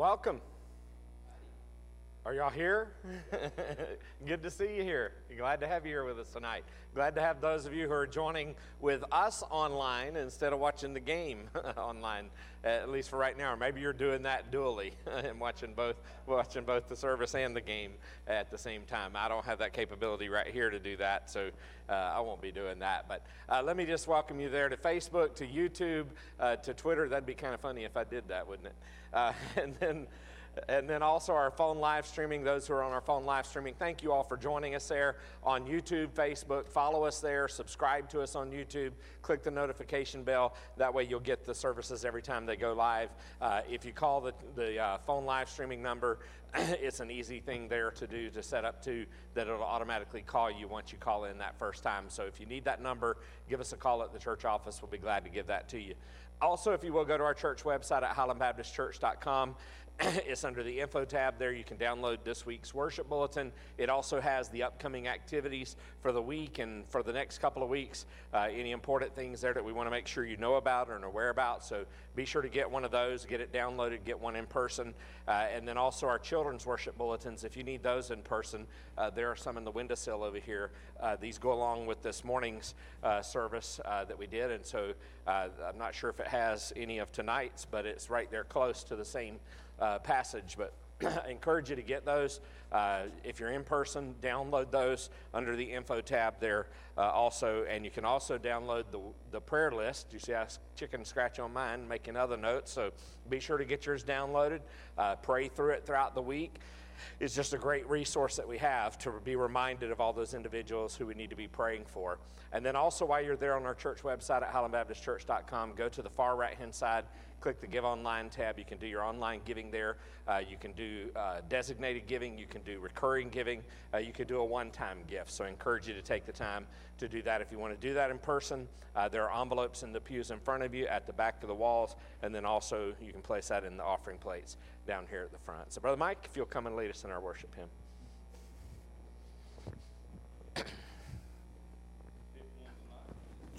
Welcome. Are y'all here? Good to see you here. Glad to have you here with us tonight. Glad to have those of you who are joining with us online instead of watching the game online, at least for right now. Or maybe you're doing that dually and watching both, watching both the service and the game at the same time. I don't have that capability right here to do that, so uh, I won't be doing that. But uh, let me just welcome you there to Facebook, to YouTube, uh, to Twitter. That'd be kind of funny if I did that, wouldn't it? Uh, and then and then also our phone live streaming, those who are on our phone live streaming, thank you all for joining us there on YouTube, Facebook. Follow us there, subscribe to us on YouTube, click the notification bell. That way you'll get the services every time they go live. Uh, if you call the, the uh, phone live streaming number, it's an easy thing there to do to set up to that it'll automatically call you once you call in that first time. So if you need that number, give us a call at the church office. We'll be glad to give that to you. Also, if you will go to our church website at highlandbaptistchurch.com, it's under the info tab there. You can download this week's worship bulletin. It also has the upcoming activities for the week and for the next couple of weeks. Uh, any important things there that we want to make sure you know about or are aware about. So be sure to get one of those, get it downloaded, get one in person. Uh, and then also our children's worship bulletins. If you need those in person, uh, there are some in the windowsill over here. Uh, these go along with this morning's uh, service uh, that we did. And so I'm not sure if it has any of tonight's, but it's right there close to the same uh, passage, but I encourage you to get those. Uh, if you're in person, download those under the info tab there uh, also. And you can also download the, the prayer list. You see, I chicken scratch on mine, making other notes. So be sure to get yours downloaded. Uh, pray through it throughout the week. It's just a great resource that we have to be reminded of all those individuals who we need to be praying for. And then also, while you're there on our church website at highlandbaptistchurch.com, go to the far right hand side click the Give Online tab. You can do your online giving there. Uh, you can do uh, designated giving. You can do recurring giving. Uh, you can do a one time gift. So I encourage you to take the time to do that. If you want to do that in person, uh, there are envelopes in the pews in front of you at the back of the walls. And then also you can place that in the offering plates down here at the front. So, Brother Mike, if you'll come and lead us in our worship hymn.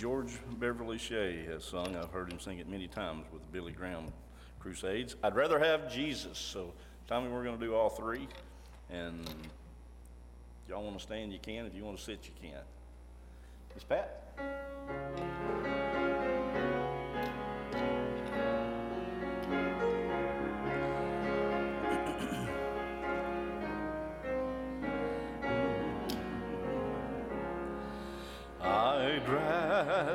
George Beverly Shea has sung. I've heard him sing it many times with the Billy Graham Crusades. I'd rather have Jesus. So, Tommy, we're going to do all three. And y'all want to stand, you can. If you want to sit, you can. Miss Pat?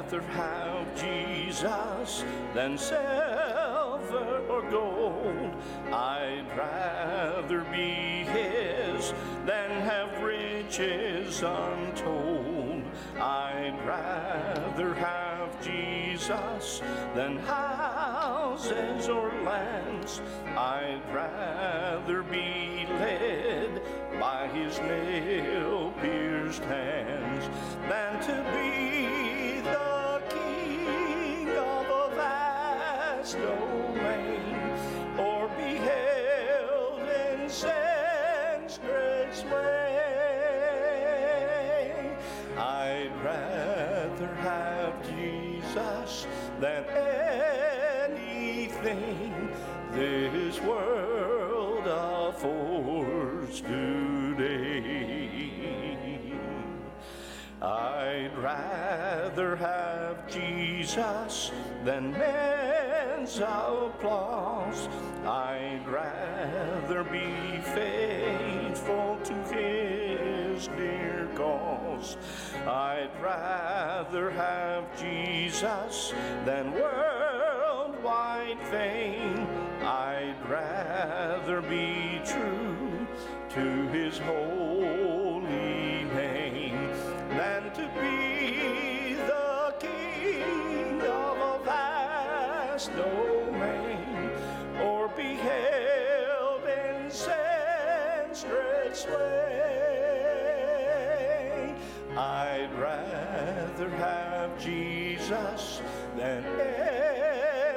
Rather have Jesus than silver or gold. I'd rather be His than have riches untold. I'd rather have Jesus than houses or lands. I'd rather be led by His nail pierced hands than to be great sway. I'd rather have Jesus than anything this world affords today. I'd rather have Jesus than applause. I'd rather be faithful to his dear cause. I'd rather have Jesus than worldwide fame. I'd rather be true to his holy or be held in great sway. I'd rather have Jesus than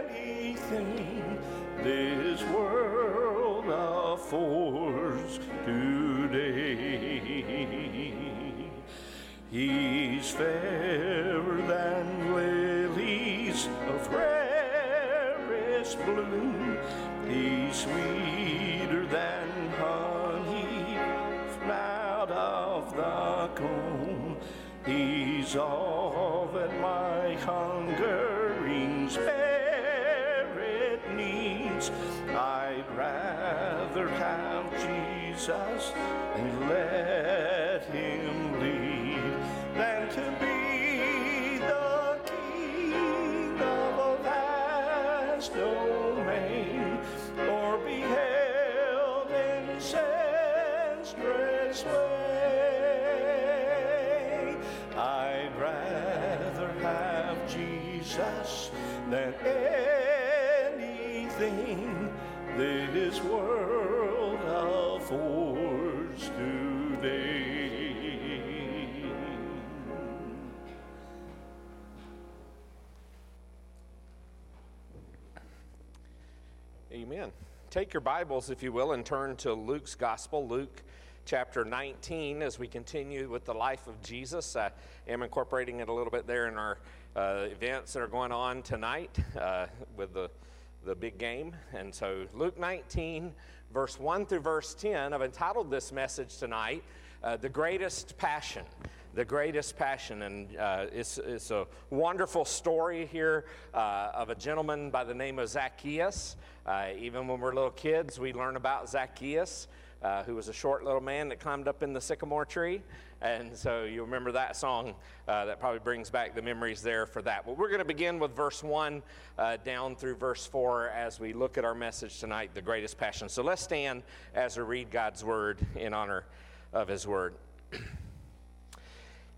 anything this world affords today. He's fairer than lilies of this bloom be sweeter than honey from out of the comb. These all that my hungering spirit needs. I'd rather have Jesus and let him lead than to be domain or be held in senseless sway. I'd rather have Jesus than anything this world affords Take your Bibles, if you will, and turn to Luke's Gospel, Luke chapter 19, as we continue with the life of Jesus. I am incorporating it a little bit there in our uh, events that are going on tonight uh, with the, the big game. And so, Luke 19, verse 1 through verse 10, I've entitled this message tonight, uh, The Greatest Passion the greatest passion. And uh, it's, it's a wonderful story here uh, of a gentleman by the name of Zacchaeus. Uh, even when we're little kids, we learn about Zacchaeus, uh, who was a short little man that climbed up in the sycamore tree. And so you remember that song. Uh, that probably brings back the memories there for that. But we're going to begin with verse 1 uh, down through verse 4 as we look at our message tonight, The Greatest Passion. So let's stand as we read God's word in honor of his word.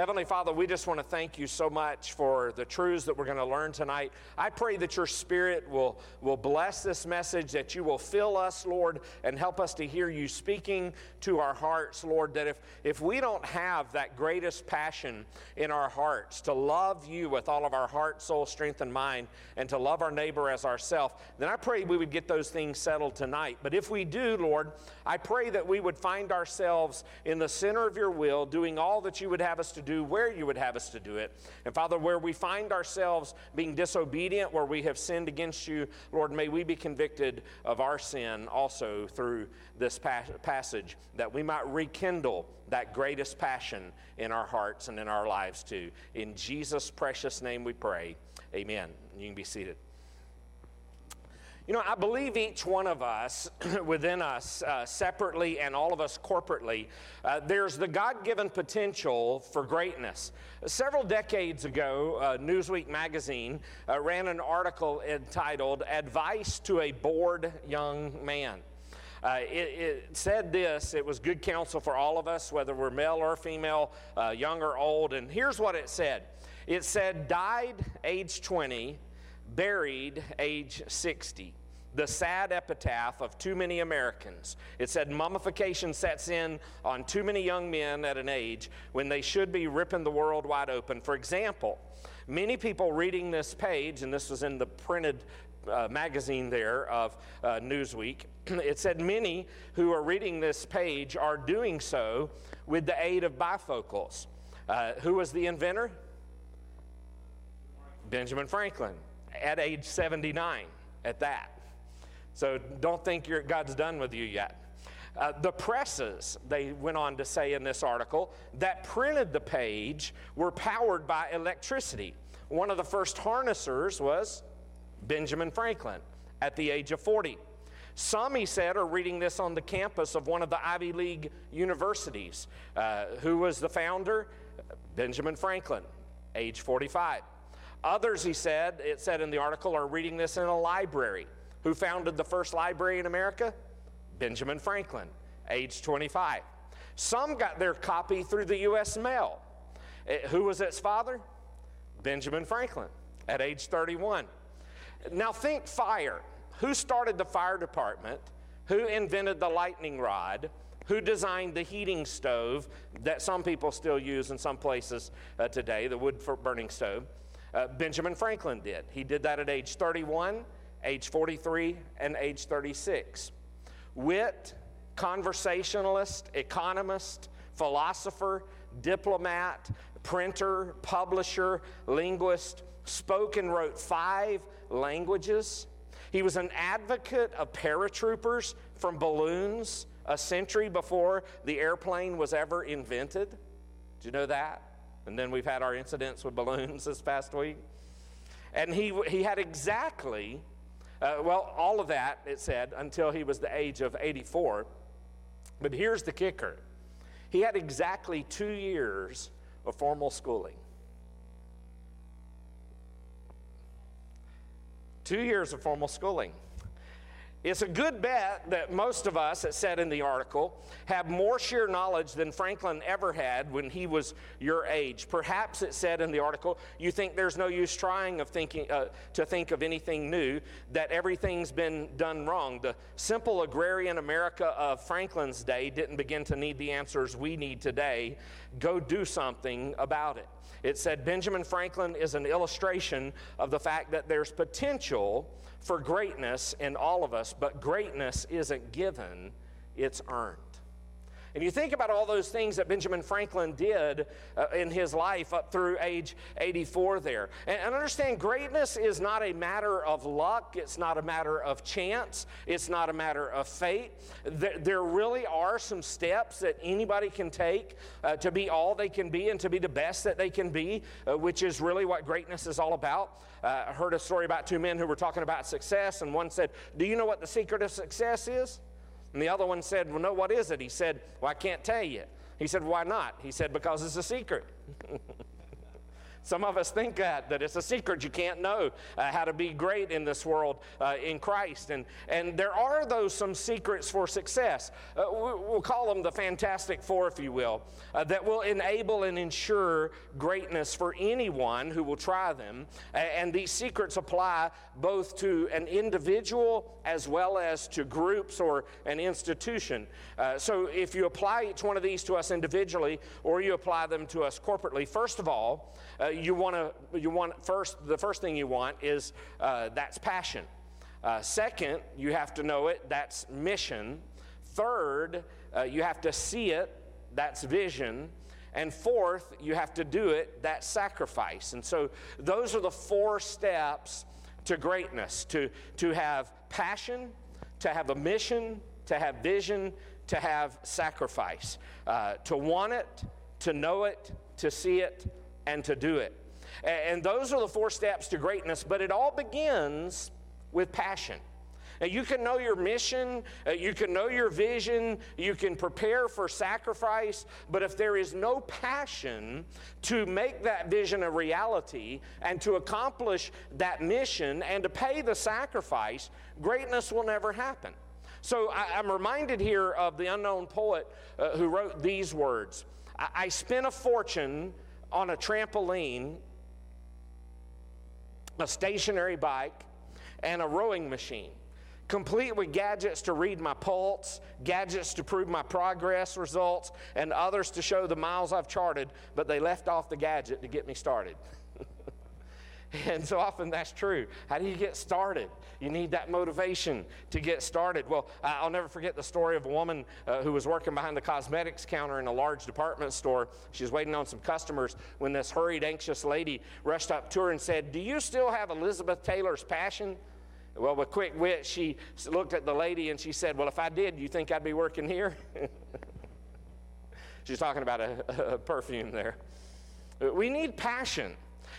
Heavenly Father, we just want to thank you so much for the truths that we're going to learn tonight. I pray that your Spirit will, will bless this message, that you will fill us, Lord, and help us to hear you speaking to our hearts, Lord. That if, if we don't have that greatest passion in our hearts to love you with all of our heart, soul, strength, and mind, and to love our neighbor as ourselves, then I pray we would get those things settled tonight. But if we do, Lord, I pray that we would find ourselves in the center of your will, doing all that you would have us to do do where you would have us to do it. And Father, where we find ourselves being disobedient, where we have sinned against you, Lord, may we be convicted of our sin also through this passage, that we might rekindle that greatest passion in our hearts and in our lives too. In Jesus' precious name we pray. Amen. You can be seated. You know, I believe each one of us, within us, uh, separately and all of us corporately, uh, there's the God given potential for greatness. Several decades ago, uh, Newsweek magazine uh, ran an article entitled Advice to a Bored Young Man. Uh, it, it, said this it was good counsel for all of us, whether we're male or female, uh, young or old. And here's what it said it said, died age 20, buried age 60 the sad epitaph of too many Americans. It said mummification sets in on too many young men at an age when they should be ripping the world wide open. For example, many people reading this page, and this was in the printed uh, magazine there of uh, Newsweek, it said many who are reading this page are doing so with the aid of bifocals. Uh, who was the inventor? Benjamin Franklin, at age 79, at that. So don't think God's done with you yet. Uh, the presses, they went on to say in this article, that printed the page were powered by electricity. One of the first harnessers was Benjamin Franklin at the age of 40. Some, he said, are reading this on the campus of one of the Ivy League universities. Uh, who was the founder? Benjamin Franklin, age 45. Others, he said, it said in the article, are reading this in a library. Who founded the first library in America? Benjamin Franklin, age 25. Some got their copy through the U.S. mail. Eh, who was its father? Benjamin Franklin, at age 31. Now think fire. Who started the fire department? Who invented the lightning rod? Who designed the heating stove that some people still use in some places uh, today, the wood burning stove? Uh, Benjamin Franklin did. He did that at age 31, age 43, and age 36. Wit, conversationalist, economist, philosopher, diplomat, printer, publisher, linguist, spoke and wrote five languages. He was an advocate of paratroopers from balloons a century before the airplane was ever invented. Do you know that? And then we've had our incidents with balloons this past week. And he, he had exactly, uh, well, all of that, it said, until he was the age of 84. But here's the kicker he had exactly two years of formal schooling. Two years of formal schooling. It's a good bet that most of us, it said in the article, have more sheer knowledge than Franklin ever had when he was your age. Perhaps it said in the article, you think there's no use trying of thinking, uh, to think of anything new, that everything's been done wrong. The simple agrarian America of Franklin's day didn't begin to need the answers we need today. Go do something about it. It said Benjamin Franklin is an illustration of the fact that there's potential for greatness in all of us, but greatness isn't given, it's earned. And you think about all those things that Benjamin Franklin did uh, in his life up through age 84 there. And, and, understand, greatness is not a matter of luck, it's not a matter of chance, it's not a matter of fate. There, there really are some steps that anybody can take uh, to be all they can be and to be the best that they can be, uh, which is really what greatness is all about. Uh, I heard a story about two men who were talking about success, and one said, Do you know what the secret of success is? And the other one said, Well, no, what is it? He said, Well, I can't tell you. He said, Why not? He said, Because it's a secret. Some of us think that, that it's a secret. You can't know uh, how to be great in this world uh, in Christ. And, and there are those some secrets for success. Uh, we'll call them the Fantastic Four, if you will, uh, that will enable and ensure greatness for anyone who will try them. and these secrets apply both to an individual as well as to groups or an institution. Uh, so if you apply each one of these to us individually or you apply them to us corporately, first of all, uh, you want to, you want first, the first thing you want is uh, that's passion. Uh, second, you have to know it, that's mission. Third, uh, you have to see it, that's vision. And fourth, you have to do it, that's sacrifice. And so those are the four steps to greatness to, to have passion, to have a mission, to have vision, to have sacrifice. Uh, to want it, to know it, to see it, and to do it. And those are the four steps to greatness, but it all begins with passion. Now, you can know your mission, uh, you can know your vision, you can prepare for sacrifice, but if there is no passion to make that vision a reality and to accomplish that mission and to pay the sacrifice, greatness will never happen. So I, am reminded here of the unknown poet uh, who wrote these words I, I spent a fortune on a trampoline, a stationary bike, and a rowing machine, complete with gadgets to read my pulse, gadgets to prove my progress results, and others to show the miles I've charted, but they left off the gadget to get me started. And so often that's true. How do you get started? You need that motivation to get started. Well, I'll never forget the story of a woman uh, who was working behind the cosmetics counter in a large department store. She was waiting on some customers when this hurried, anxious lady rushed up to her and said, Do you still have Elizabeth Taylor's passion? Well, with quick wit, she looked at the lady and she said, Well, if I did, you think I'd be working here? She's talking about a, a perfume there. We need passion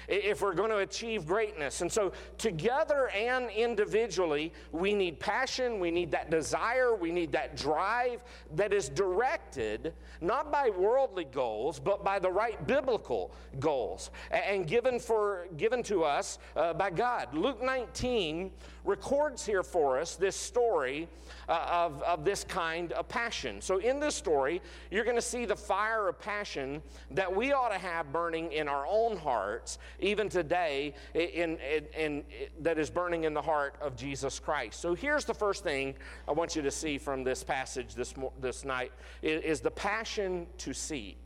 if we're going to achieve greatness. And so, together and individually, we need passion, we need that desire, we need that drive that is directed not by worldly goals, but by the right biblical goals and given, for, given to us uh, by God. Luke 19 records here for us this story uh, of, of this kind of passion. So, in this story, you're going to see the fire of passion that we ought to have burning in our own hearts, even today, in, in, in, that is burning in the heart of Jesus Christ. So, here's the first thing I want you to see from this passage this, this night is, the passion to see.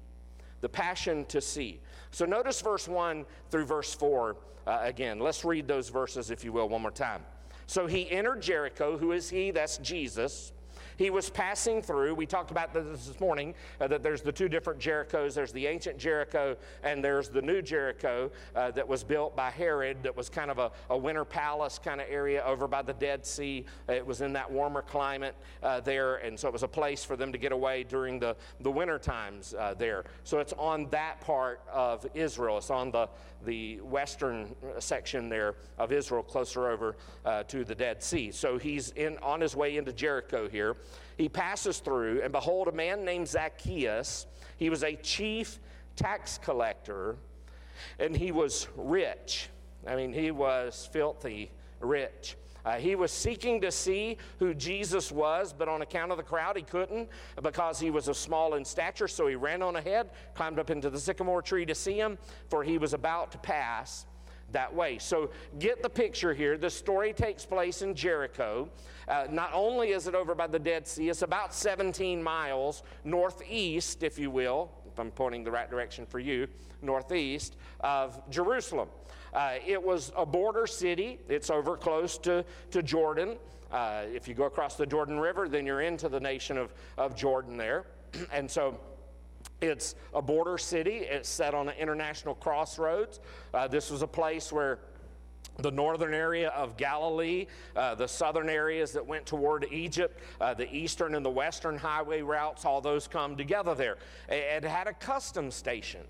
The passion to see. So, notice verse 1 through verse 4 uh, again. Let's read those verses, if you will, one more time. So he entered Jericho. Who is he? That's Jesus. He was passing through. We talked about this this morning uh, that there's the two different Jerichos. There's the ancient Jericho and there's the new Jericho uh, that was built by Herod, that was kind of a, a, winter palace kind of area over by the Dead Sea. It was in that warmer climate uh, there, and so it was a place for them to get away during the, the winter times uh, there. So it's on that part of Israel. It's on the, the western section there of Israel, closer over uh, to the Dead Sea. So he's in, on his way into Jericho here he passes through, and behold, a man named Zacchaeus. He was a chief tax collector, and he was rich. I mean, he was filthy rich. Uh, he was seeking to see who Jesus was, but on account of the crowd, he couldn't because he was small in stature. So he ran on ahead, climbed up into the sycamore tree to see him, for he was about to pass that way. So get the picture here. The story takes place in Jericho. Uh, not only is it over by the Dead Sea, it's about 17 miles northeast, if you will, if I'm pointing the right direction for you, northeast of Jerusalem. Uh, it was a border city. It's over close to, to Jordan. Uh, if you go across the Jordan River, then you're into the nation of, of Jordan there. and so it's a border city. It's set on an international crossroads. Uh, this was a place where the northern area of Galilee, uh, the southern areas that went toward Egypt, uh, the eastern and the western highway routes, all those come together there. It had a custom station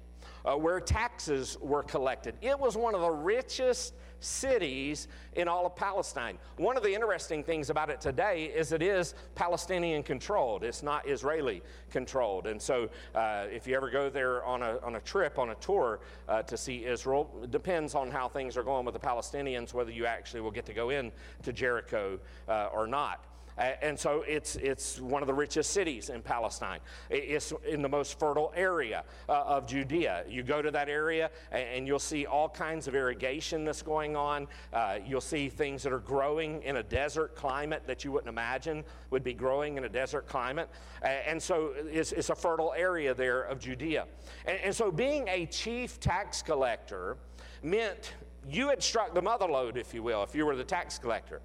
uh, where taxes were collected. It was one of the richest cities in all of Palestine. One of the interesting things about it today is it is Palestinian controlled, it's not Israeli controlled. And so, uh, if you ever go there on a, on a trip, on a tour uh, to see Israel, it depends on how things are going with the Palestinians, whether you actually will get to go in to Jericho uh, or not. And so it's, it's one of the richest cities in Palestine. It's in the most fertile area uh, of Judea. You go to that area and you'll see all kinds of irrigation that's going on. Uh, you'll see things that are growing in a desert climate that you wouldn't imagine would be growing in a desert climate. And so it's, it's a fertile area there of Judea. And, and so being a chief tax collector meant you had struck the mother lode, if you will, if you were the tax collector.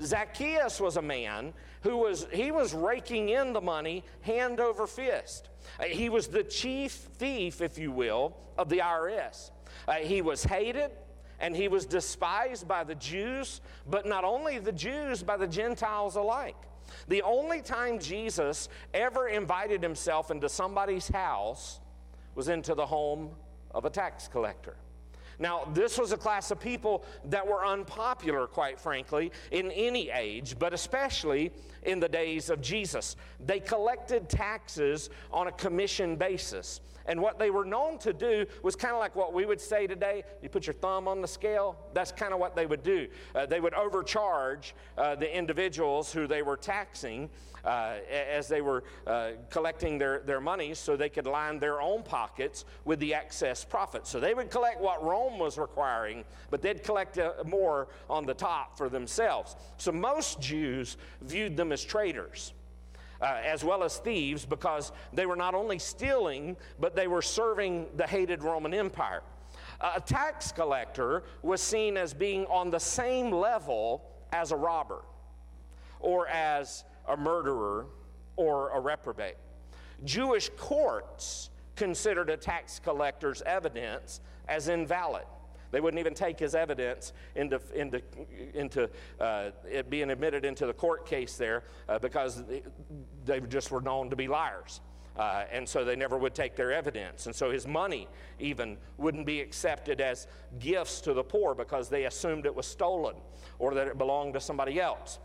Zacchaeus was a man who was, he was raking in the money hand over fist. Uh, he was the chief thief, if you will, of the IRS. Uh, he was hated and he was despised by the Jews, but not only the Jews, by the Gentiles alike. The only time Jesus ever invited himself into somebody's house was into the home of a tax collector. Now, this was a class of people that were unpopular, quite frankly, in any age, but especially in the days of Jesus. They collected taxes on a commission basis. And what they were known to do was kind of like what we would say today you put your thumb on the scale. That's kind of what they would do. Uh, they would overcharge uh, the individuals who they were taxing uh, as they were uh, collecting their, their money so they could line their own pockets with the excess profit. So they would collect what Rome was requiring, but they'd collect uh, more on the top for themselves. So most Jews viewed them as traitors. Uh, as well as thieves, because they were not only stealing, but they were serving the hated Roman Empire. Uh, a tax collector was seen as being on the same level as a robber or as a murderer, or a reprobate. Jewish courts considered a tax collector's evidence as invalid. They wouldn't even take his evidence into, into, into uh, it being admitted into the court case there uh, because they just were known to be liars. Uh, and so they never would take their evidence. And so his money even wouldn't be accepted as gifts to the poor because they assumed it was stolen or that it belonged to somebody else.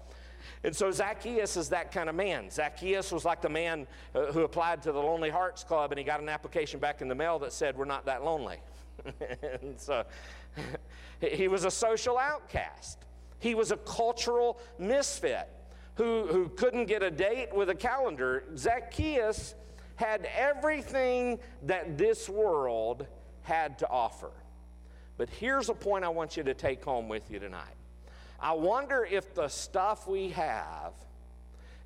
And so Zacchaeus is that kind of man. Zacchaeus was like the man uh, who applied to the Lonely Hearts Club and he got an application back in the mail that said, We're not that lonely. and so he was a social outcast. He was a cultural misfit who, who couldn't get a date with a calendar. Zacchaeus had everything that this world had to offer. But here's a point I want you to take home with you tonight. I wonder if the stuff we have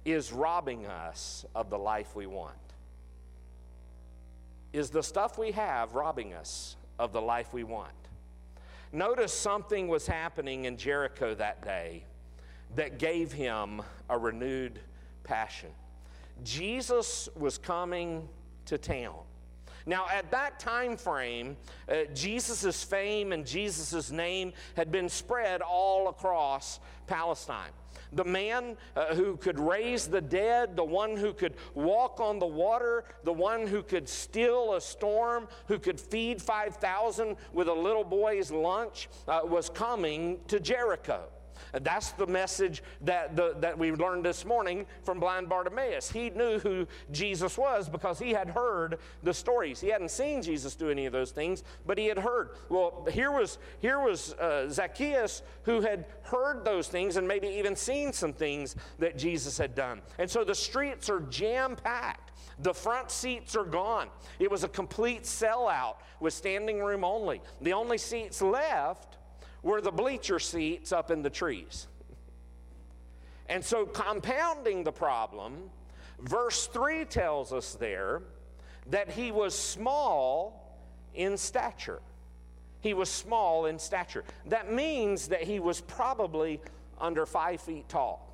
is robbing us of the life we want. Is the stuff we have robbing us of the life we want? Notice something was happening in Jericho that day that gave him a renewed passion. Jesus was coming to town. Now, at that time frame, uh, Jesus' fame and Jesus' name had been spread all across Palestine. The man uh, who could raise the dead, the one who could walk on the water, the one who could still a storm, who could feed 5,000 with a little boy's lunch, uh, was coming to Jericho. That's the message that, the, that we learned this morning from blind Bartimaeus. He knew who Jesus was because he had heard the stories. He hadn't seen Jesus do any of those things, but he had heard. Well, here was, here was uh, Zacchaeus who had heard those things and maybe even seen some things that Jesus had done. And so the streets are jam packed. The front seats are gone. It was a complete sellout with standing room only. The only seats left were the bleacher seats up in the trees. And so, compounding the problem, verse 3 tells us there that he was small in stature. He was small in stature. That means that he was probably under five feet tall.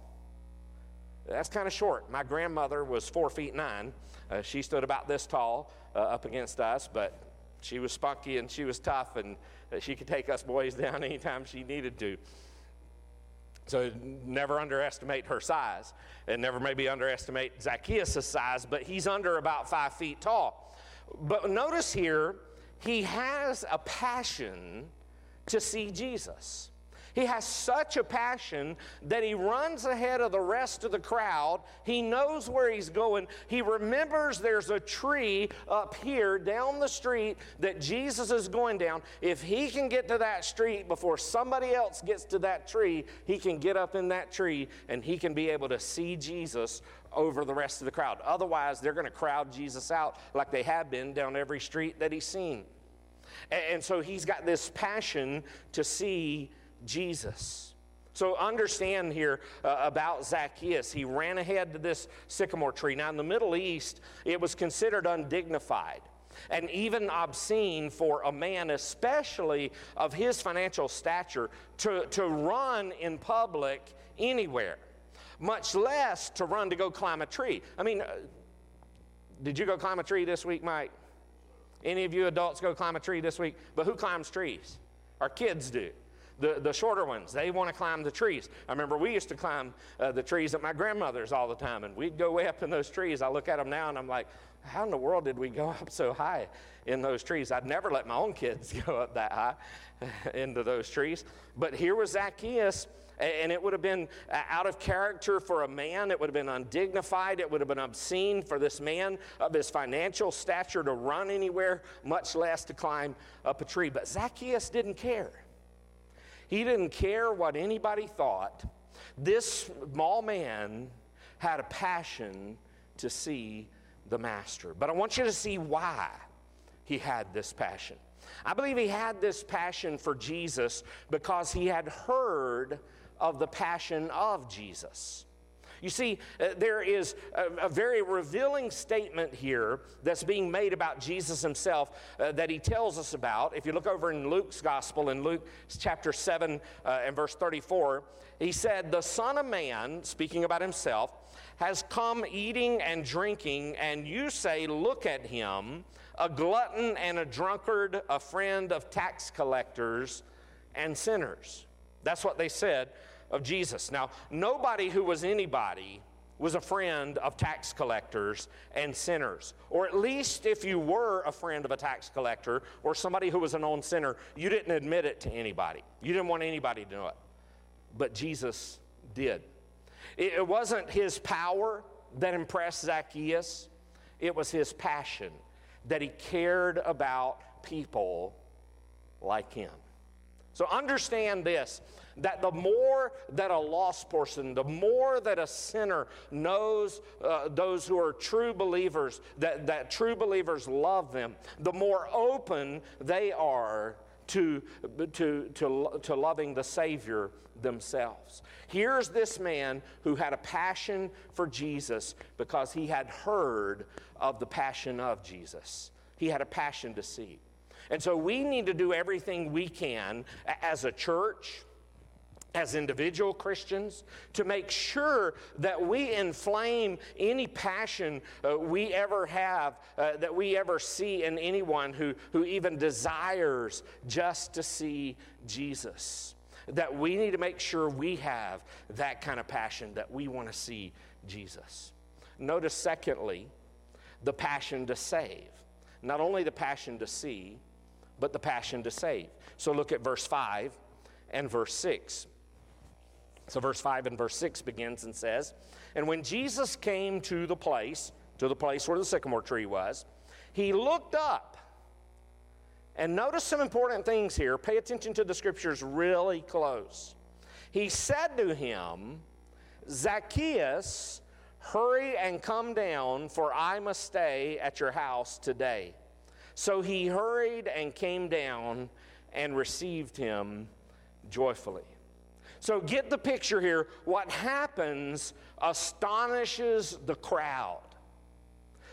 That's kind of short. My grandmother was four feet nine. Uh, she stood about this tall uh, up against us, but she was spunky and she was tough, and she could take us boys down anytime she needed to. So never underestimate her size, and never maybe underestimate Zacchaeus' size, but he's under about five feet tall. But notice here, he has a passion to see Jesus. He has such a passion that he runs ahead of the rest of the crowd. He knows where he's going. He remembers there's a tree up here down the street that Jesus is going down. If he can get to that street before somebody else gets to that tree, he can get up in that tree and he can be able to see Jesus over the rest of the crowd. Otherwise, they're going to crowd Jesus out like they have been down every street that he's seen. And so he's got this passion to see Jesus. So understand here uh, about Zacchaeus. He ran ahead to this sycamore tree. Now, in the Middle East, it was considered undignified and even obscene for a man, especially of his financial stature, to, to run in public anywhere, much less to run to go climb a tree. I mean, uh, did you go climb a tree this week, Mike? Any of you adults go climb a tree this week? But who climbs trees? Our kids do the, the shorter ones, they want to climb the trees. I remember we used to climb uh, the trees at my grandmother's all the time, and we'd go way up in those trees. I look at them now and I'm like, how in the world did we go up so high in those trees? I'd never let my own kids go up that high into those trees. But here was Zacchaeus, and it would have been uh, out of character for a man. It would have been undignified. It would have been obscene for this man of his financial stature to run anywhere, much less to climb up a tree. But Zacchaeus didn't care. He didn't care what anybody thought. This small man had a passion to see the master. But I want you to see why he had this passion. I believe he had this passion for Jesus because he had heard of the passion of Jesus. You see, uh, there is a, a, very revealing statement here that's being made about Jesus himself uh, that he tells us about. If you look over in Luke's gospel, in Luke chapter 7 uh, and verse 34, he said, The Son of Man, speaking about himself, has come eating and drinking, and you say, Look at him, a glutton and a drunkard, a friend of tax collectors and sinners. That's what they said of Jesus. Now, nobody who was anybody was a friend of tax collectors and sinners. Or at least if you were a friend of a tax collector or somebody who was a known sinner, you didn't admit it to anybody. You didn't want anybody to know it. But Jesus did. It wasn't his power that impressed Zacchaeus, it was his passion that he cared about people like him. So understand this that the more that a lost person, the more that a sinner knows uh, those who are true believers, that, that true believers love them, the more open they are to, to, to, to loving the Savior themselves. Here's this man who had a passion for Jesus because he had heard of the passion of Jesus. He had a passion to see. And so we need to do everything we can as a church, as individual Christians to make sure that we inflame any passion uh, we ever have, uh, that we ever see in anyone who, who even desires just to see Jesus. That we need to make sure we have that kind of passion, that we want to see Jesus. Notice, secondly, the passion to save. Not only the passion to see, but the passion to save. So look at verse 5 and verse 6. So, verse 5 and verse 6 begins and says, And when Jesus came to the place, to the place where the sycamore tree was, he looked up. And notice some important things here. Pay attention to the scriptures really close. He said to him, Zacchaeus, hurry and come down, for I must stay at your house today. So he hurried and came down and received him joyfully. So get the picture here. What happens astonishes the crowd.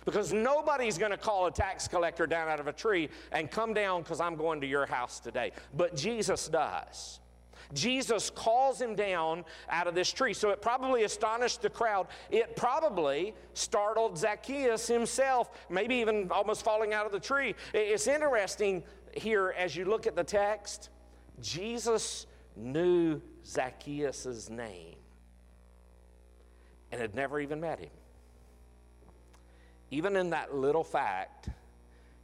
Because nobody's going to call a tax collector down out of a tree and come down because I'm going to your house today. But Jesus does. Jesus calls him down out of this tree. So it probably astonished the crowd. It probably startled Zacchaeus himself, maybe even almost falling out of the tree. It's interesting here as you look at the text, Jesus knew Zacchaeus' name and had never even met him. Even in that little fact,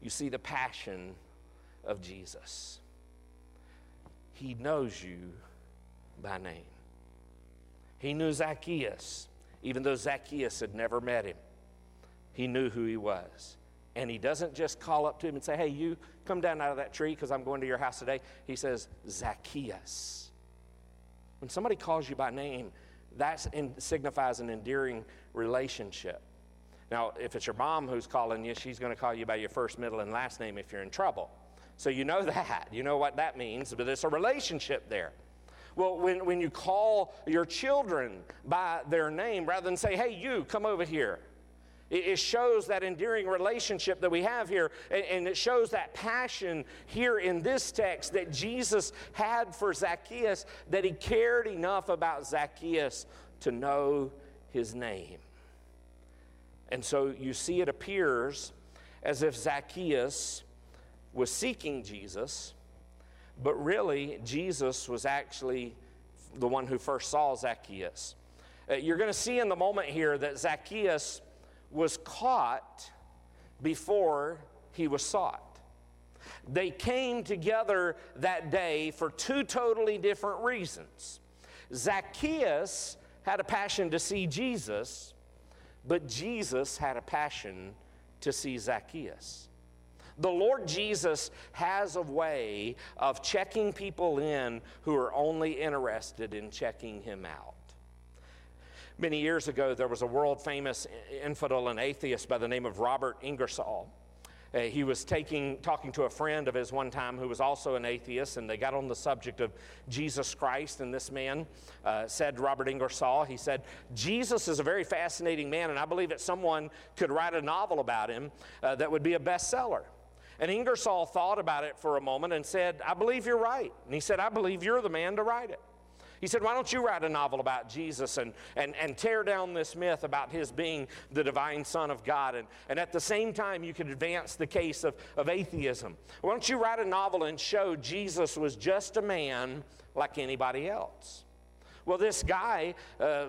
you see the passion of Jesus. He knows you by name. He knew Zacchaeus, even though Zacchaeus had never met him. He knew who he was. And he doesn't just call up to him and say, Hey, you come down out of that tree because I'm going to your house today. He says, Zacchaeus. When somebody calls you by name, that signifies an endearing relationship. Now, if it's your mom who's calling you, she's going to call you by your first, middle, and last name if you're in trouble. So you know that. You know what that means, but it's a relationship there. Well, when, when you call your children by their name, rather than say, hey, you, come over here, it shows that endearing relationship that we have here, and it shows that passion here in this text that Jesus had for Zacchaeus, that he cared enough about Zacchaeus to know his name. And so you see, it appears as if Zacchaeus was seeking Jesus, but really, Jesus was actually the one who first saw Zacchaeus. Uh, you're going to see in the moment here that Zacchaeus was caught before he was sought. They came together that day for two totally different reasons. Zacchaeus had a passion to see Jesus, but Jesus had a passion to see Zacchaeus. The Lord Jesus has a way of checking people in who are only interested in checking him out. Many years ago, there was a world famous infidel and atheist by the name of Robert Ingersoll. Uh, he was taking, talking to a friend of his one time who was also an atheist, and they got on the subject of Jesus Christ. And this man uh, said, Robert Ingersoll, he said, Jesus is a very fascinating man, and I believe that someone could write a novel about him uh, that would be a bestseller. And Ingersoll thought about it for a moment and said, I believe you're right. And he said, I believe you're the man to write it. He said, Why don't you write a novel about Jesus and, and, and tear down this myth about his being the divine Son of God? And, and at the same time, you could advance the case of, of atheism. Why don't you write a novel and show Jesus was just a man like anybody else? Well, this guy uh,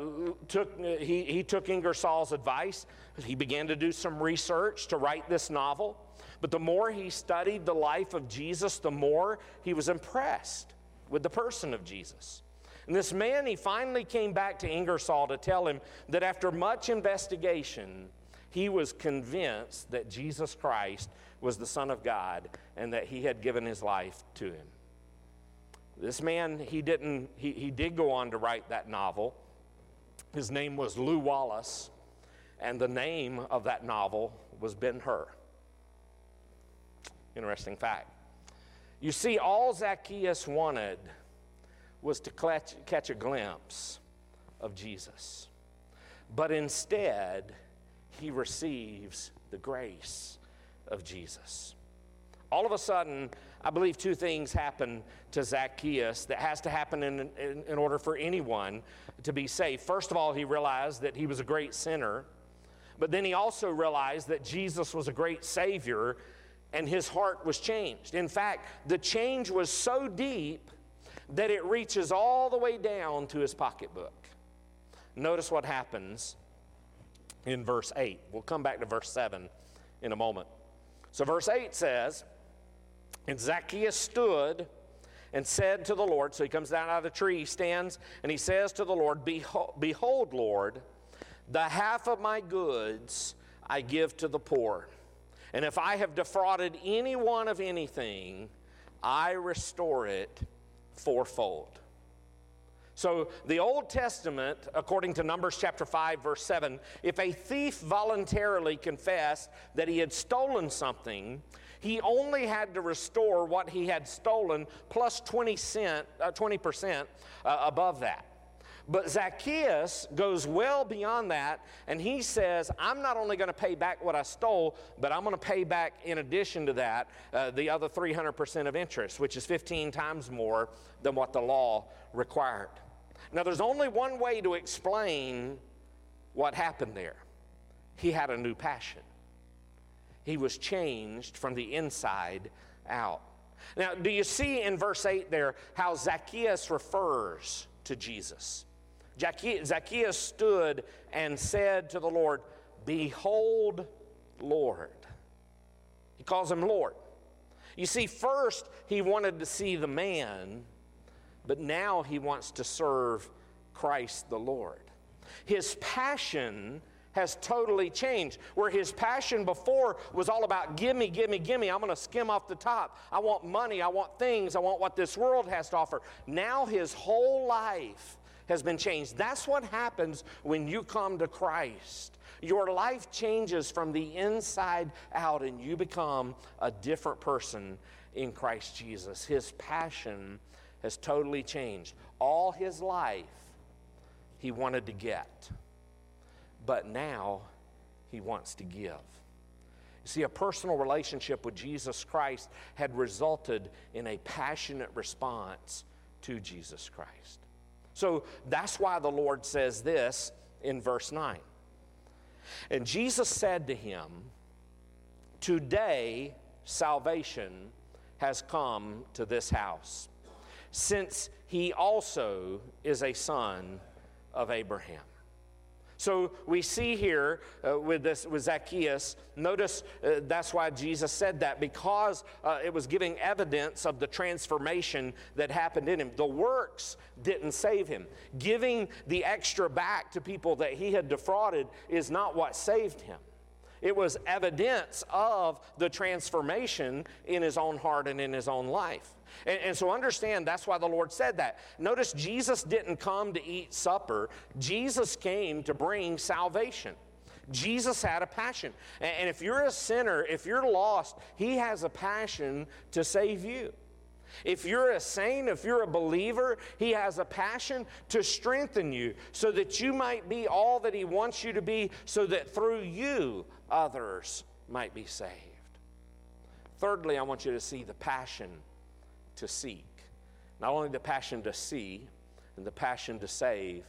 took, he, he took Ingersoll's advice. He began to do some research to write this novel. But the more he studied the life of Jesus, the more he was impressed with the person of Jesus. And this man, he finally came back to Ingersoll to tell him that after much investigation, he was convinced that Jesus Christ was the Son of God and that he had given his life to him. This man, he didn't, he, he did go on to write that novel. His name was Lew Wallace, and the name of that novel was Ben Hur. Interesting fact. You see, all Zacchaeus wanted was to catch, catch a glimpse of Jesus. But instead, he receives the grace of Jesus. All of a sudden, I believe two things happen to Zacchaeus that has to happen in, in, in, order for anyone to be saved. First of all, he realized that he was a great sinner, but then he also realized that Jesus was a great Savior and his heart was changed. In fact, the change was so deep that it reaches all the way down to his pocketbook. Notice what happens in verse 8. We'll come back to verse 7 in a moment. So, verse 8 says, And Zacchaeus stood and said to the Lord, so he comes down out of the tree, he stands, and he says to the Lord, Behold, Lord, the half of my goods I give to the poor. And if I have defrauded anyone of anything, I restore it fourfold. So, the Old Testament, according to Numbers chapter 5, verse 7, if a thief voluntarily confessed that he had stolen something, he only had to restore what he had stolen plus 20 cent, uh, 20% uh, above that. But Zacchaeus goes well beyond that, and he says, I'm not only going to pay back what I stole, but I'm going to pay back, in addition to that, uh, the other 300% of interest, which is 15 times more than what the law required. Now, there's only one way to explain what happened there he had a new passion, he was changed from the inside out. Now, do you see in verse 8 there how Zacchaeus refers to Jesus? Zacchaeus stood and said to the Lord, Behold, Lord. He calls him Lord. You see, first he wanted to see the man, but now he wants to serve Christ the Lord. His passion has totally changed. Where his passion before was all about gimme, gimme, gimme, I'm gonna skim off the top. I want money, I want things, I want what this world has to offer. Now his whole life has been changed. That's what happens when you come to Christ. Your life changes from the inside out, and you become a different person in Christ Jesus. His passion has totally changed. All his life, he wanted to get, but now he wants to give. You see, a personal relationship with Jesus Christ had resulted in a passionate response to Jesus Christ. So that's why the Lord says this in verse 9. And Jesus said to him, Today salvation has come to this house, since he also is a son of Abraham. So we see here uh, with this with Zacchaeus. Notice uh, that's why Jesus said that because uh, it was giving evidence of the transformation that happened in him. The works didn't save him. Giving the extra back to people that he had defrauded is not what saved him. It was evidence of the transformation in his own heart and in his own life. And, and, so understand that's why the Lord said that. Notice Jesus didn't come to eat supper, Jesus came to bring salvation. Jesus had a passion. And, and if you're a sinner, if you're lost, He has a passion to save you. If you're a saint, if you're a believer, He has a passion to strengthen you so that you might be all that He wants you to be, so that through you others might be saved. Thirdly, I want you to see the passion to seek. Not only the passion to see and the passion to save,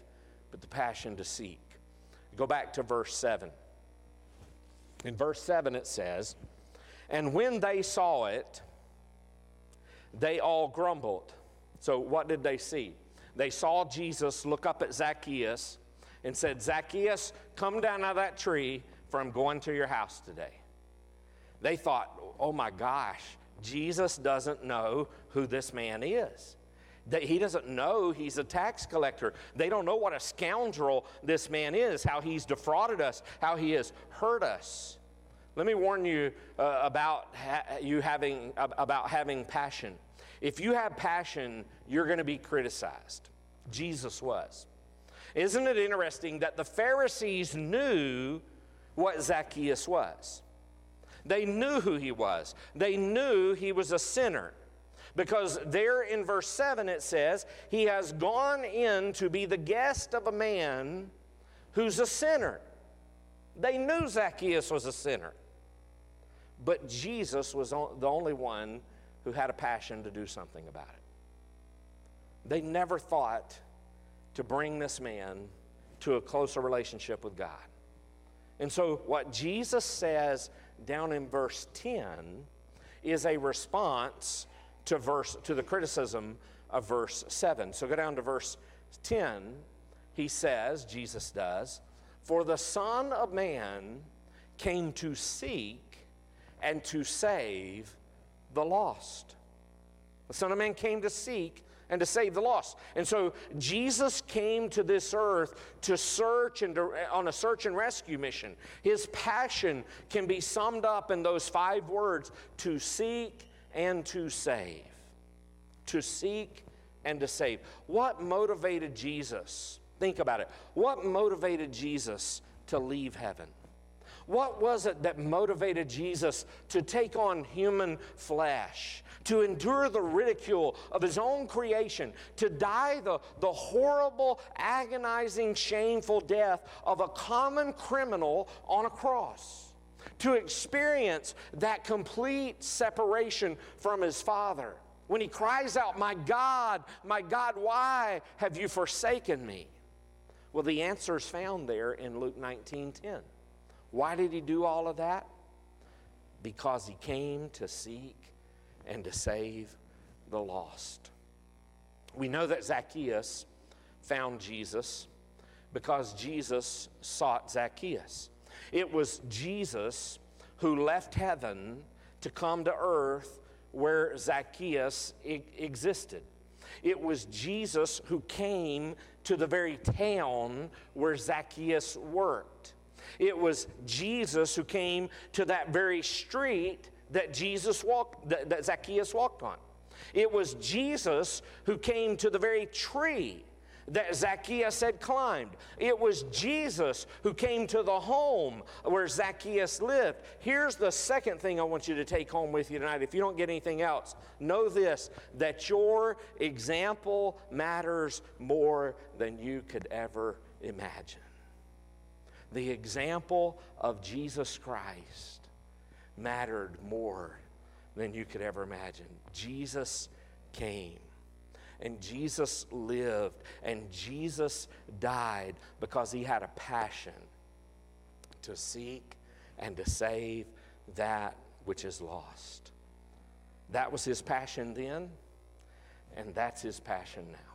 but the passion to seek. Go back to verse 7. In verse 7, it says, And when they saw it, they all grumbled. So, what did they see? They saw Jesus look up at Zacchaeus and said, Zacchaeus, come down out of that tree, for I'm going to your house today. They thought, oh my gosh, Jesus doesn't know who this man is. That he doesn't know he's a tax collector. They don't know what a scoundrel this man is, how he's defrauded us, how he has hurt us. Let me warn you uh, about ha- you having about having passion. If you have passion, you're going to be criticized. Jesus was. Isn't it interesting that the Pharisees knew what Zacchaeus was? They knew who he was, they knew he was a sinner. Because there in verse 7 it says, He has gone in to be the guest of a man who's a sinner. They knew Zacchaeus was a sinner. But Jesus was the only one who had a passion to do something about it. They never thought to bring this man to a closer relationship with God. And so, what Jesus says down in verse 10 is a response to, verse, to the criticism of verse 7. So, go down to verse 10. He says, Jesus does, For the Son of Man came to seek and to save the lost. The Son of Man came to seek and to save the lost. And so Jesus came to this earth to search and to, on a search and rescue mission. His passion can be summed up in those five words to seek and to save. To seek and to save. What motivated Jesus? Think about it. What motivated Jesus to leave heaven? What was it that motivated Jesus to take on human flesh, to endure the ridicule of his own creation, to die the, the horrible, agonizing, shameful death of a common criminal on a cross? To experience that complete separation from his Father. When he cries out, My God, my God, why have you forsaken me? Well, the answer is found there in Luke 19 10. Why did he do all of that? Because he came to seek and to save the lost. We know that Zacchaeus found Jesus because Jesus sought Zacchaeus. It was Jesus who left heaven to come to earth where Zacchaeus existed. It was Jesus who came to the very town where Zacchaeus worked. It was Jesus who came to that very street that Jesus walked, that, that Zacchaeus walked on. It was Jesus who came to the very tree that Zacchaeus had climbed. It was Jesus who came to the home where Zacchaeus lived. Here's the second thing I want you to take home with you tonight. If you don't get anything else, know this that your example matters more than you could ever imagine the example of Jesus Christ mattered more than you could ever imagine. Jesus came. And Jesus lived and Jesus died because he had a passion to seek and to save that which is lost. That was his passion then, and that's his passion now.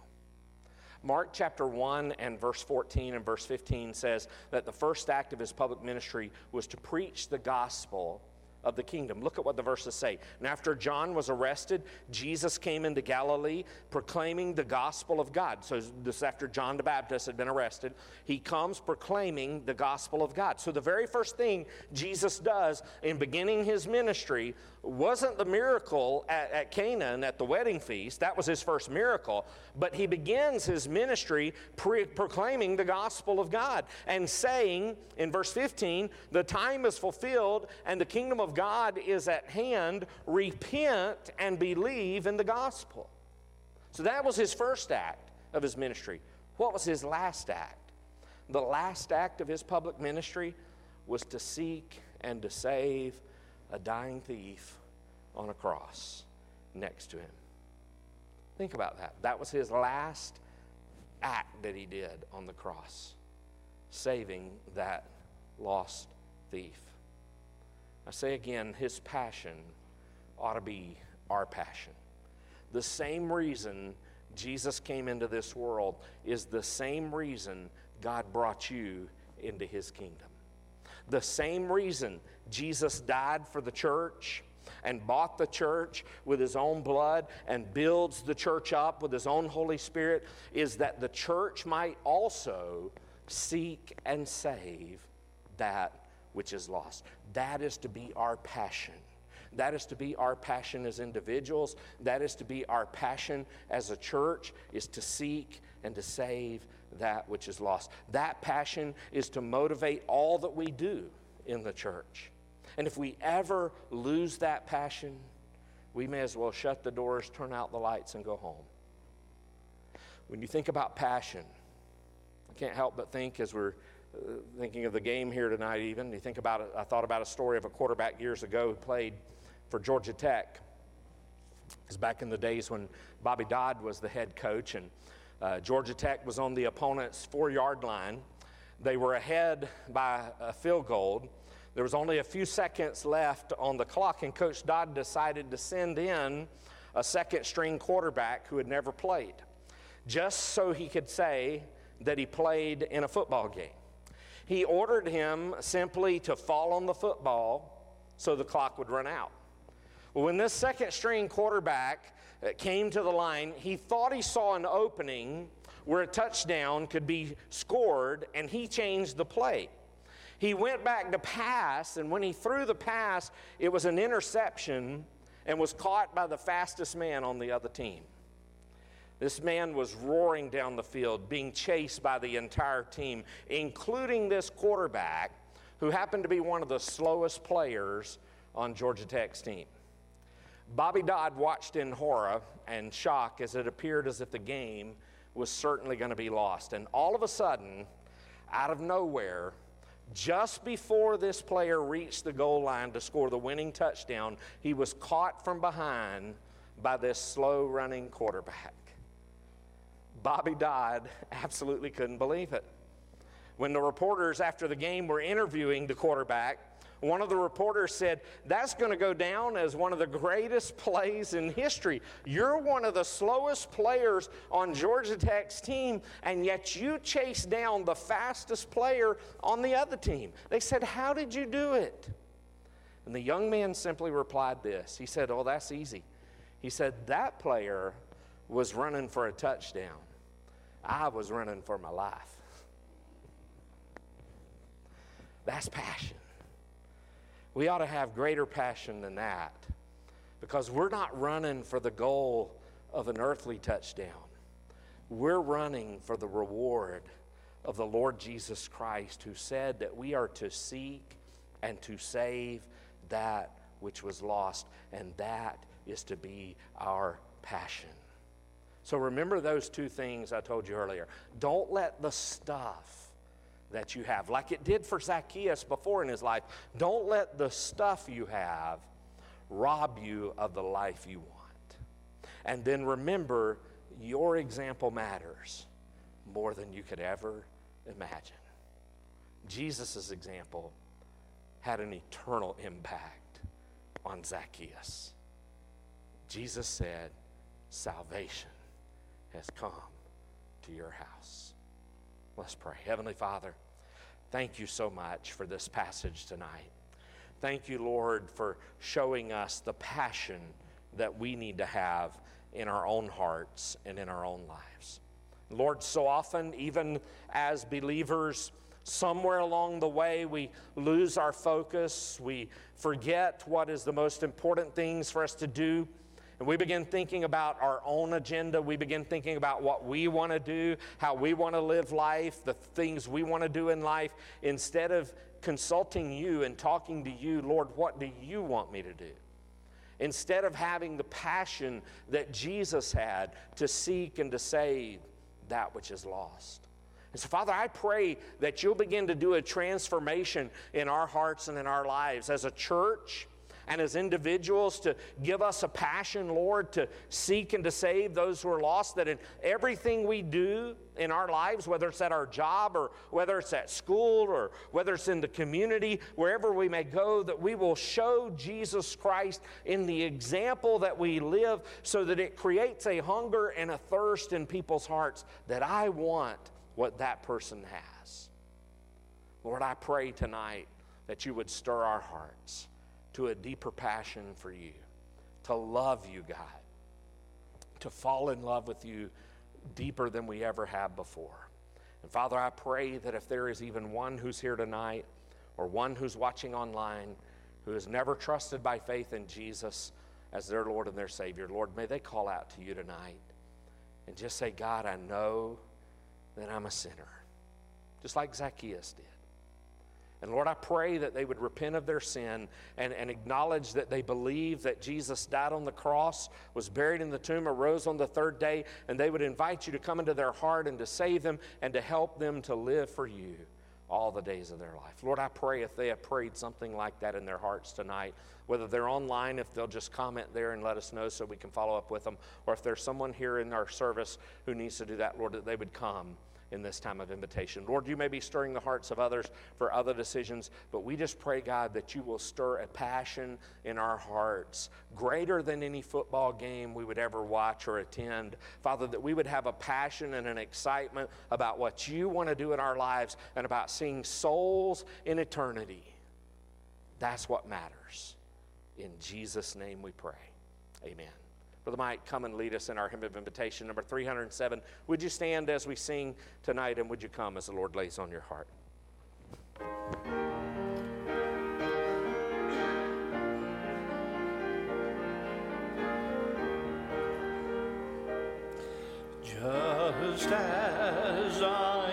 Mark chapter 1 and verse 14 and verse 15 says that the first act of his public ministry was to preach the gospel of the kingdom. Look at what the verses say. And after John was arrested, Jesus came into Galilee proclaiming the gospel of God. So this after John the Baptist had been arrested, he comes proclaiming the gospel of God. So the very first thing Jesus does in beginning his ministry wasn't the miracle at, at Canaan at the wedding feast. That was his first miracle. But he begins his ministry pre- proclaiming the gospel of God and saying in verse 15, the time is fulfilled and the kingdom of God is at hand. Repent and believe in the gospel. So that was his first act of his ministry. What was his last act? The last act of his public ministry was to seek and to save a dying thief on a cross next to him. Think about that. That was his last act that he did on the cross, saving that lost thief. I say again, his passion ought to be our passion. The same reason Jesus came into this world is the same reason God brought you into his kingdom. The same reason Jesus died for the church and bought the church with his own blood and builds the church up with his own Holy Spirit is that the church might also seek and save that which is lost. That is to be our passion. That is to be our passion as individuals. That is to be our passion as a church, is to seek and to save that which is lost. That passion is to motivate all that we do in the church. And if we ever lose that passion, we may as well shut the doors, turn out the lights, and go home. When you think about passion, I can't help but think as we're uh, thinking of the game here tonight, even, you think about it, I thought about a story of a quarterback years ago who played for Georgia Tech. It was back in the days when Bobby Dodd was the head coach, and uh, Georgia Tech was on the opponent's four yard line. They were ahead by a field goal. There was only a few seconds left on the clock, and Coach Dodd decided to send in a second string quarterback who had never played, just so he could say that he played in a football game. He ordered him simply to fall on the football so the clock would run out. Well, when this second string quarterback came to the line, he thought he saw an opening where a touchdown could be scored, and he changed the play. He went back to pass, and when he threw the pass, it was an interception and was caught by the fastest man on the other team. This man was roaring down the field, being chased by the entire team, including this quarterback, who happened to be one of the slowest players on Georgia Tech's team. Bobby Dodd watched in horror and shock as it appeared as if the game was certainly going to be lost. And all of a sudden, out of nowhere, just before this player reached the goal line to score the winning touchdown, he was caught from behind by this slow running quarterback. Bobby Dodd absolutely couldn't believe it. When the reporters after the game were interviewing the quarterback, one of the reporters said, That's going to go down as one of the greatest plays in history. You're one of the slowest players on Georgia Tech's team, and yet you chased down the fastest player on the other team. They said, How did you do it? And the young man simply replied this He said, Oh, that's easy. He said, That player was running for a touchdown, I was running for my life. That's passion. We ought to have greater passion than that because we're not running for the goal of an earthly touchdown. We're running for the reward of the Lord Jesus Christ, who said that we are to seek and to save that which was lost, and that is to be our passion. So remember those two things I told you earlier. Don't let the stuff that you have, like it did for Zacchaeus before in his life. Don't let the stuff you have rob you of the life you want. And then remember, your example matters more than you could ever imagine. Jesus' example had an eternal impact on Zacchaeus. Jesus said, Salvation has come to your house. Let's pray. Heavenly Father, thank you so much for this passage tonight. Thank you, Lord, for showing us the passion that we need to have in our own hearts and in our own lives. Lord, so often, even as believers, somewhere along the way we lose our focus, we forget what is the most important things for us to do and we begin thinking about our own agenda. We begin thinking about what we want to do, how we want to live life, the things we want to do in life, instead of consulting you and talking to you, Lord, what do you want me to do? Instead of having the passion that Jesus had to seek and to save that which is lost. And so, Father, I pray that you'll begin to do a transformation in our hearts and in our lives as a church and as individuals to give us a passion, Lord, to seek and to save those who are lost, that in everything we do in our lives, whether it's at our job or whether it's at school or whether it's in the community, wherever we may go, that we will show Jesus Christ in the example that we live so that it creates a hunger and a thirst in people's hearts that I want what that person has. Lord, I pray tonight that you would stir our hearts to a deeper passion for you, to love you, God, to fall in love with you deeper than we ever have before. And Father, I pray that if there is even one who's here tonight or one who's watching online who has never trusted by faith in Jesus as their Lord and their Savior, Lord, may they call out to you tonight and just say, God, I know that I'm a sinner, just like Zacchaeus did. And Lord, I pray that they would repent of their sin and, and acknowledge that they believe that Jesus died on the cross, was buried in the tomb, arose on the third day, and they would invite you to come into their heart and to save them and to help them to live for you all the days of their life. Lord, I pray if they have prayed something like that in their hearts tonight, whether they're online, if they'll just comment there and let us know so we can follow up with them, or if there's someone here in our service who needs to do that, Lord, that they would come in this time of invitation. Lord, you may be stirring the hearts of others for other decisions, but we just pray, God, that you will stir a passion in our hearts greater than any football game we would ever watch or attend. Father, that we would have a passion and an excitement about what you want to do in our lives and about seeing souls in eternity. That's what matters. In Jesus' name we pray. Amen. Brother Mike, come and lead us in our hymn of invitation, number 307. Would you stand as we sing tonight, and would you come as the Lord lays on your heart? Just as I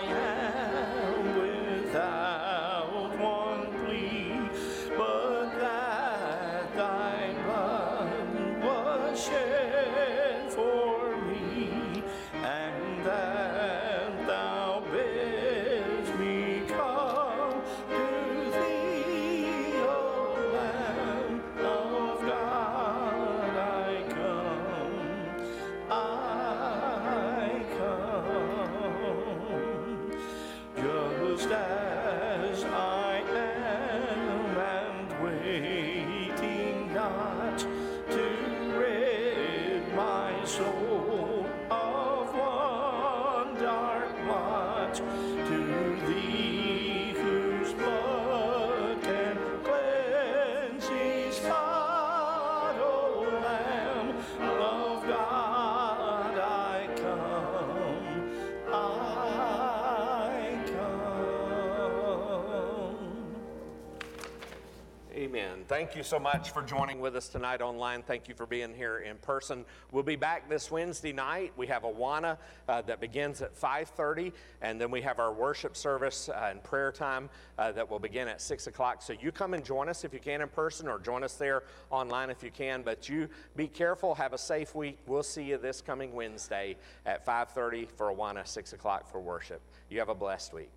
Thank you so much for joining with us tonight online. Thank you for being here in person. We'll be back this Wednesday night. We have Awana uh, that begins at 5:30, and then we have our worship service uh, and prayer time uh, that will begin at 6 o'clock. So you come and join us if you can in person, or join us there online if you can. But you be careful. Have a safe week. We'll see you this coming Wednesday at 5:30 for Awana, 6 o'clock for worship. You have a blessed week.